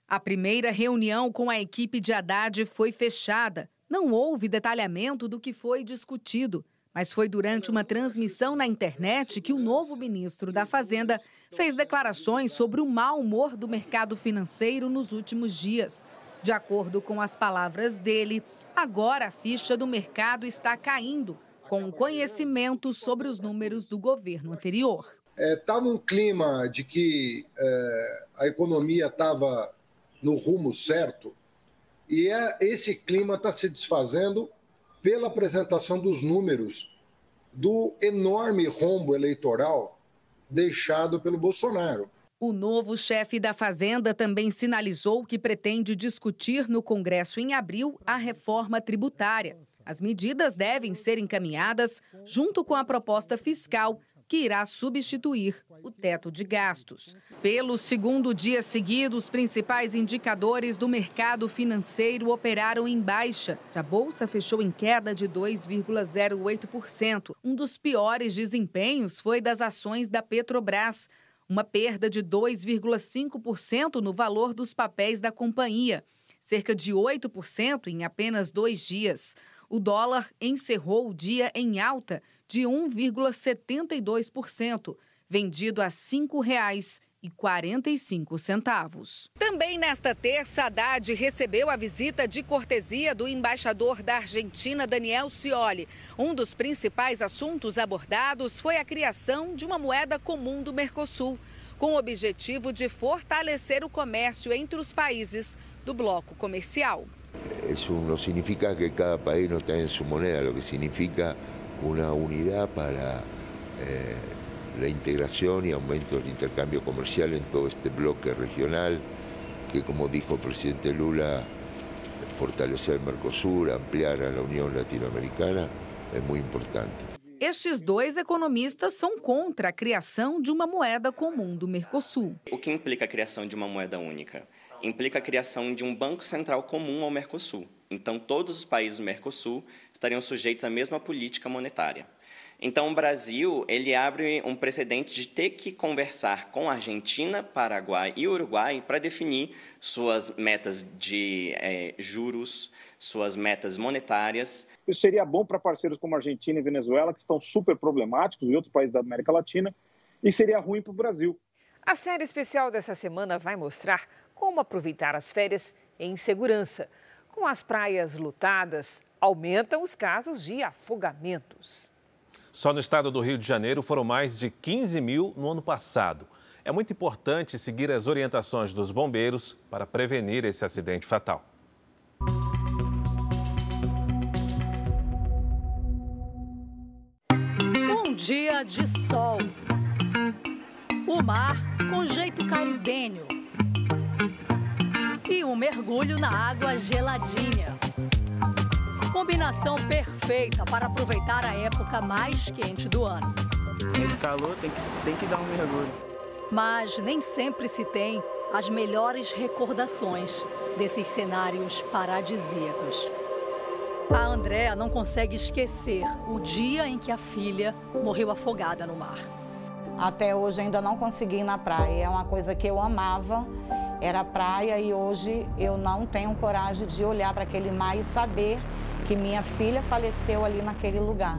A primeira reunião com a equipe de Haddad foi fechada. Não houve detalhamento do que foi discutido, mas foi durante uma transmissão na internet que o novo ministro da Fazenda fez declarações sobre o mau humor do mercado financeiro nos últimos dias. De acordo com as palavras dele, Agora a ficha do mercado está caindo, com conhecimento sobre os números do governo anterior. Estava é, um clima de que é, a economia estava no rumo certo, e é, esse clima está se desfazendo pela apresentação dos números do enorme rombo eleitoral deixado pelo Bolsonaro. O novo chefe da Fazenda também sinalizou que pretende discutir no Congresso em abril a reforma tributária. As medidas devem ser encaminhadas junto com a proposta fiscal que irá substituir o teto de gastos. Pelo segundo dia seguido, os principais indicadores do mercado financeiro operaram em baixa. A bolsa fechou em queda de 2,08%. Um dos piores desempenhos foi das ações da Petrobras, uma perda de 2,5% no valor dos papéis da companhia, cerca de 8% em apenas dois dias. O dólar encerrou o dia em alta de 1,72%, vendido a R$ 5,45. Também nesta terça, Haddad recebeu a visita de cortesia do embaixador da Argentina, Daniel Scioli. Um dos principais assuntos abordados foi a criação de uma moeda comum do Mercosul, com o objetivo de fortalecer o comércio entre os países do bloco comercial. Isso não significa que cada país não tenha sua moneda, o que significa una unidad para eh, la integración y aumento del intercambio comercial en todo este bloque regional, que como dijo el presidente Lula, fortalecer el Mercosur, ampliar a la Unión Latinoamericana, é muito importante. Estes dois economistas são contra a criação de uma moeda comum do Mercosul. O que implica a criação de uma moeda única? Implica a criação de um banco central comum ao Mercosul. Então, todos os países do Mercosul estariam sujeitos à mesma política monetária. Então, o Brasil ele abre um precedente de ter que conversar com a Argentina, Paraguai e Uruguai para definir suas metas de é, juros, suas metas monetárias. Isso seria bom para parceiros como Argentina e Venezuela, que estão super problemáticos, e outros países da América Latina, e seria ruim para o Brasil. A série especial dessa semana vai mostrar como aproveitar as férias em segurança. Com as praias lotadas, aumentam os casos de afogamentos. Só no estado do Rio de Janeiro foram mais de 15 mil no ano passado. É muito importante seguir as orientações dos bombeiros para prevenir esse acidente fatal. Um dia de sol. O mar com jeito caribenho. E um mergulho na água geladinha. Combinação perfeita para aproveitar a época mais quente do ano. Nesse calor tem que, tem que dar um mergulho. Mas nem sempre se tem as melhores recordações desses cenários paradisíacos. A Andréa não consegue esquecer o dia em que a filha morreu afogada no mar. Até hoje ainda não consegui ir na praia. É uma coisa que eu amava, era praia e hoje eu não tenho coragem de olhar para aquele mar e saber que minha filha faleceu ali naquele lugar.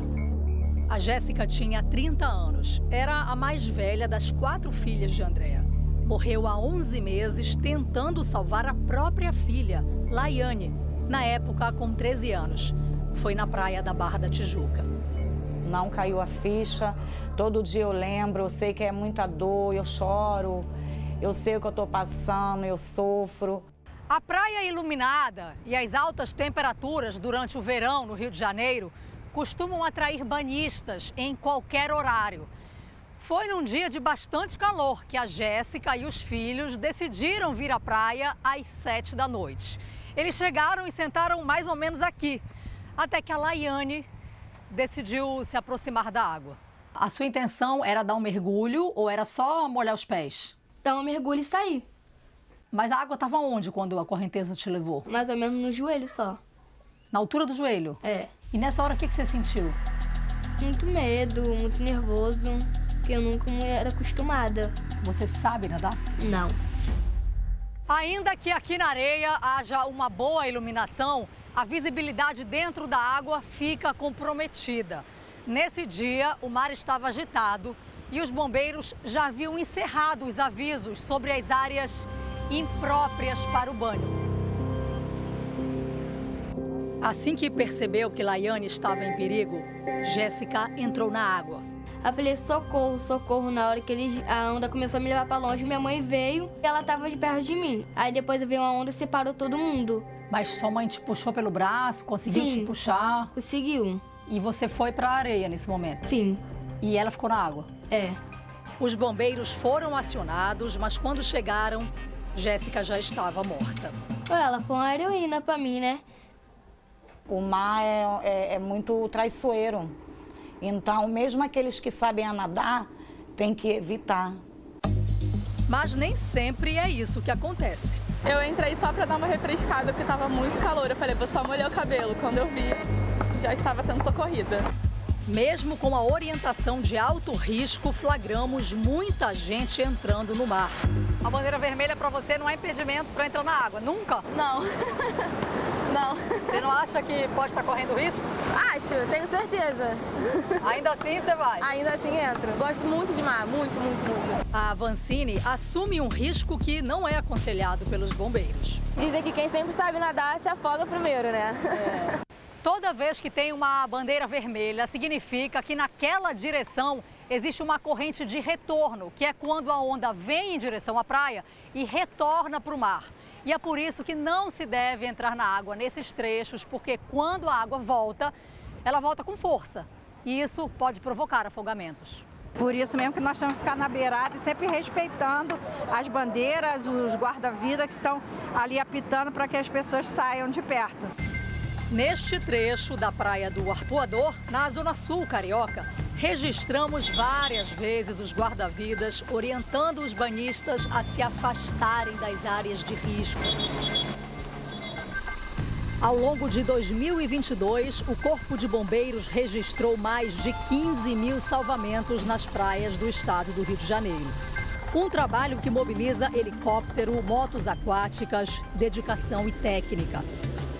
A Jéssica tinha 30 anos. Era a mais velha das quatro filhas de Andréa. Morreu há 11 meses tentando salvar a própria filha, Laiane, na época com 13 anos. Foi na praia da Barra da Tijuca. Não caiu a ficha. Todo dia eu lembro, eu sei que é muita dor, eu choro. Eu sei o que eu estou passando, eu sofro. A praia iluminada e as altas temperaturas durante o verão no Rio de Janeiro costumam atrair banhistas em qualquer horário. Foi num dia de bastante calor que a Jéssica e os filhos decidiram vir à praia às sete da noite. Eles chegaram e sentaram mais ou menos aqui, até que a Laiane decidiu se aproximar da água. A sua intenção era dar um mergulho ou era só molhar os pés? Dar um mergulho e sair. Mas a água estava onde quando a correnteza te levou? Mais ou menos no joelho só. Na altura do joelho? É. E nessa hora o que, que você sentiu? Muito medo, muito nervoso, porque eu nunca era acostumada. Você sabe nadar? Não. Ainda que aqui na areia haja uma boa iluminação, a visibilidade dentro da água fica comprometida. Nesse dia, o mar estava agitado e os bombeiros já haviam encerrado os avisos sobre as áreas impróprias para o banho. Assim que percebeu que Laiane estava em perigo, Jéssica entrou na água. Eu falei, socorro, socorro. Na hora que ele, a onda começou a me levar para longe, minha mãe veio e ela estava de perto de mim. Aí depois veio uma onda e separou todo mundo. Mas sua mãe te puxou pelo braço, conseguiu Sim, te puxar? Conseguiu. E você foi para a areia nesse momento? Sim. E ela ficou na água? É. Os bombeiros foram acionados, mas quando chegaram, Jéssica já estava morta. Ela foi uma heroína para mim, né? O mar é, é, é muito traiçoeiro. Então, mesmo aqueles que sabem a nadar, tem que evitar. Mas nem sempre é isso que acontece. Eu entrei só para dar uma refrescada porque estava muito calor. Eu falei, vou só molhar o cabelo. Quando eu vi, já estava sendo socorrida. Mesmo com a orientação de alto risco, flagramos muita gente entrando no mar. A bandeira vermelha para você não é impedimento para entrar na água, nunca? Não. não. Você não acha que pode estar correndo risco? Acho, tenho certeza. Ainda assim você vai? Ainda assim entro. Gosto muito de mar, muito, muito, muito. A Vancini assume um risco que não é aconselhado pelos bombeiros. Dizem que quem sempre sabe nadar se afoga primeiro, né? É. Toda vez que tem uma bandeira vermelha, significa que naquela direção existe uma corrente de retorno, que é quando a onda vem em direção à praia e retorna para o mar. E é por isso que não se deve entrar na água nesses trechos, porque quando a água volta, ela volta com força. E isso pode provocar afogamentos. Por isso mesmo que nós temos que ficar na beirada e sempre respeitando as bandeiras, os guarda-vidas que estão ali apitando para que as pessoas saiam de perto. Neste trecho da Praia do Arpoador, na Zona Sul Carioca, registramos várias vezes os guarda-vidas orientando os banhistas a se afastarem das áreas de risco. Ao longo de 2022, o Corpo de Bombeiros registrou mais de 15 mil salvamentos nas praias do estado do Rio de Janeiro. Um trabalho que mobiliza helicóptero, motos aquáticas, dedicação e técnica.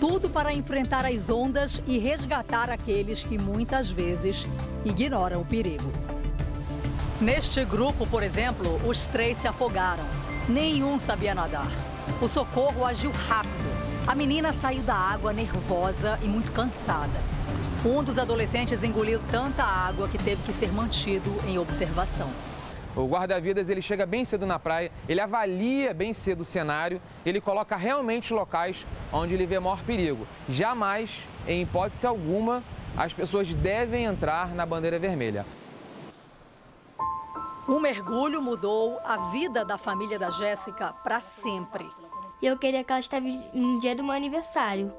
Tudo para enfrentar as ondas e resgatar aqueles que muitas vezes ignoram o perigo. Neste grupo, por exemplo, os três se afogaram. Nenhum sabia nadar. O socorro agiu rápido. A menina saiu da água nervosa e muito cansada. Um dos adolescentes engoliu tanta água que teve que ser mantido em observação. O guarda-vidas ele chega bem cedo na praia, ele avalia bem cedo o cenário, ele coloca realmente locais onde ele vê maior perigo. Jamais, em hipótese alguma, as pessoas devem entrar na bandeira vermelha. Um mergulho mudou a vida da família da Jéssica para sempre. Eu queria que ela estivesse no dia do meu aniversário.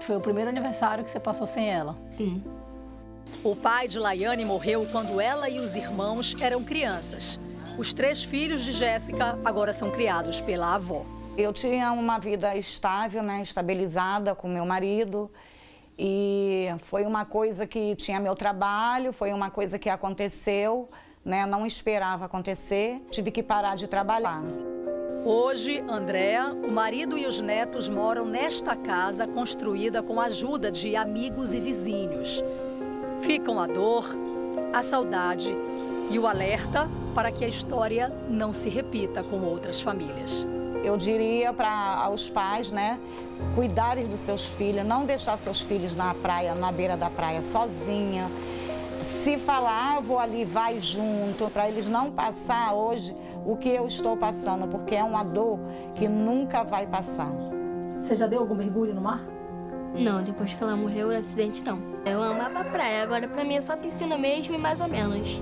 Foi o primeiro aniversário que você passou sem ela? Sim. O pai de Laiane morreu quando ela e os irmãos eram crianças. Os três filhos de Jéssica agora são criados pela avó. Eu tinha uma vida estável, né, estabilizada com meu marido. E foi uma coisa que tinha meu trabalho, foi uma coisa que aconteceu, né? Não esperava acontecer, tive que parar de trabalhar. Hoje, Andréa, o marido e os netos moram nesta casa construída com a ajuda de amigos e vizinhos. Ficam a dor, a saudade e o alerta para que a história não se repita com outras famílias. Eu diria para os pais, né, cuidarem dos seus filhos, não deixar seus filhos na praia, na beira da praia sozinha. Se falar, ah, vou ali, vai junto, para eles não passar hoje o que eu estou passando, porque é uma dor que nunca vai passar. Você já deu algum mergulho no mar? Não, depois que ela morreu, o acidente não. Eu amava a praia, agora pra mim é só piscina mesmo e mais ou menos.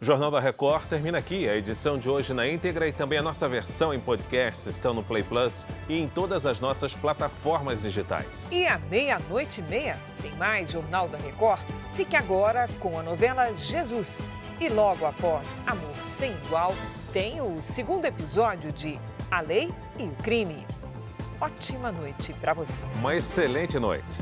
O Jornal da Record termina aqui. A edição de hoje na íntegra e também a nossa versão em podcast estão no Play Plus e em todas as nossas plataformas digitais. E à meia-noite e meia tem mais Jornal da Record. Fique agora com a novela Jesus. E logo após Amor Sem Igual, tem o segundo episódio de A Lei e o Crime. Ótima noite para você. Uma excelente noite.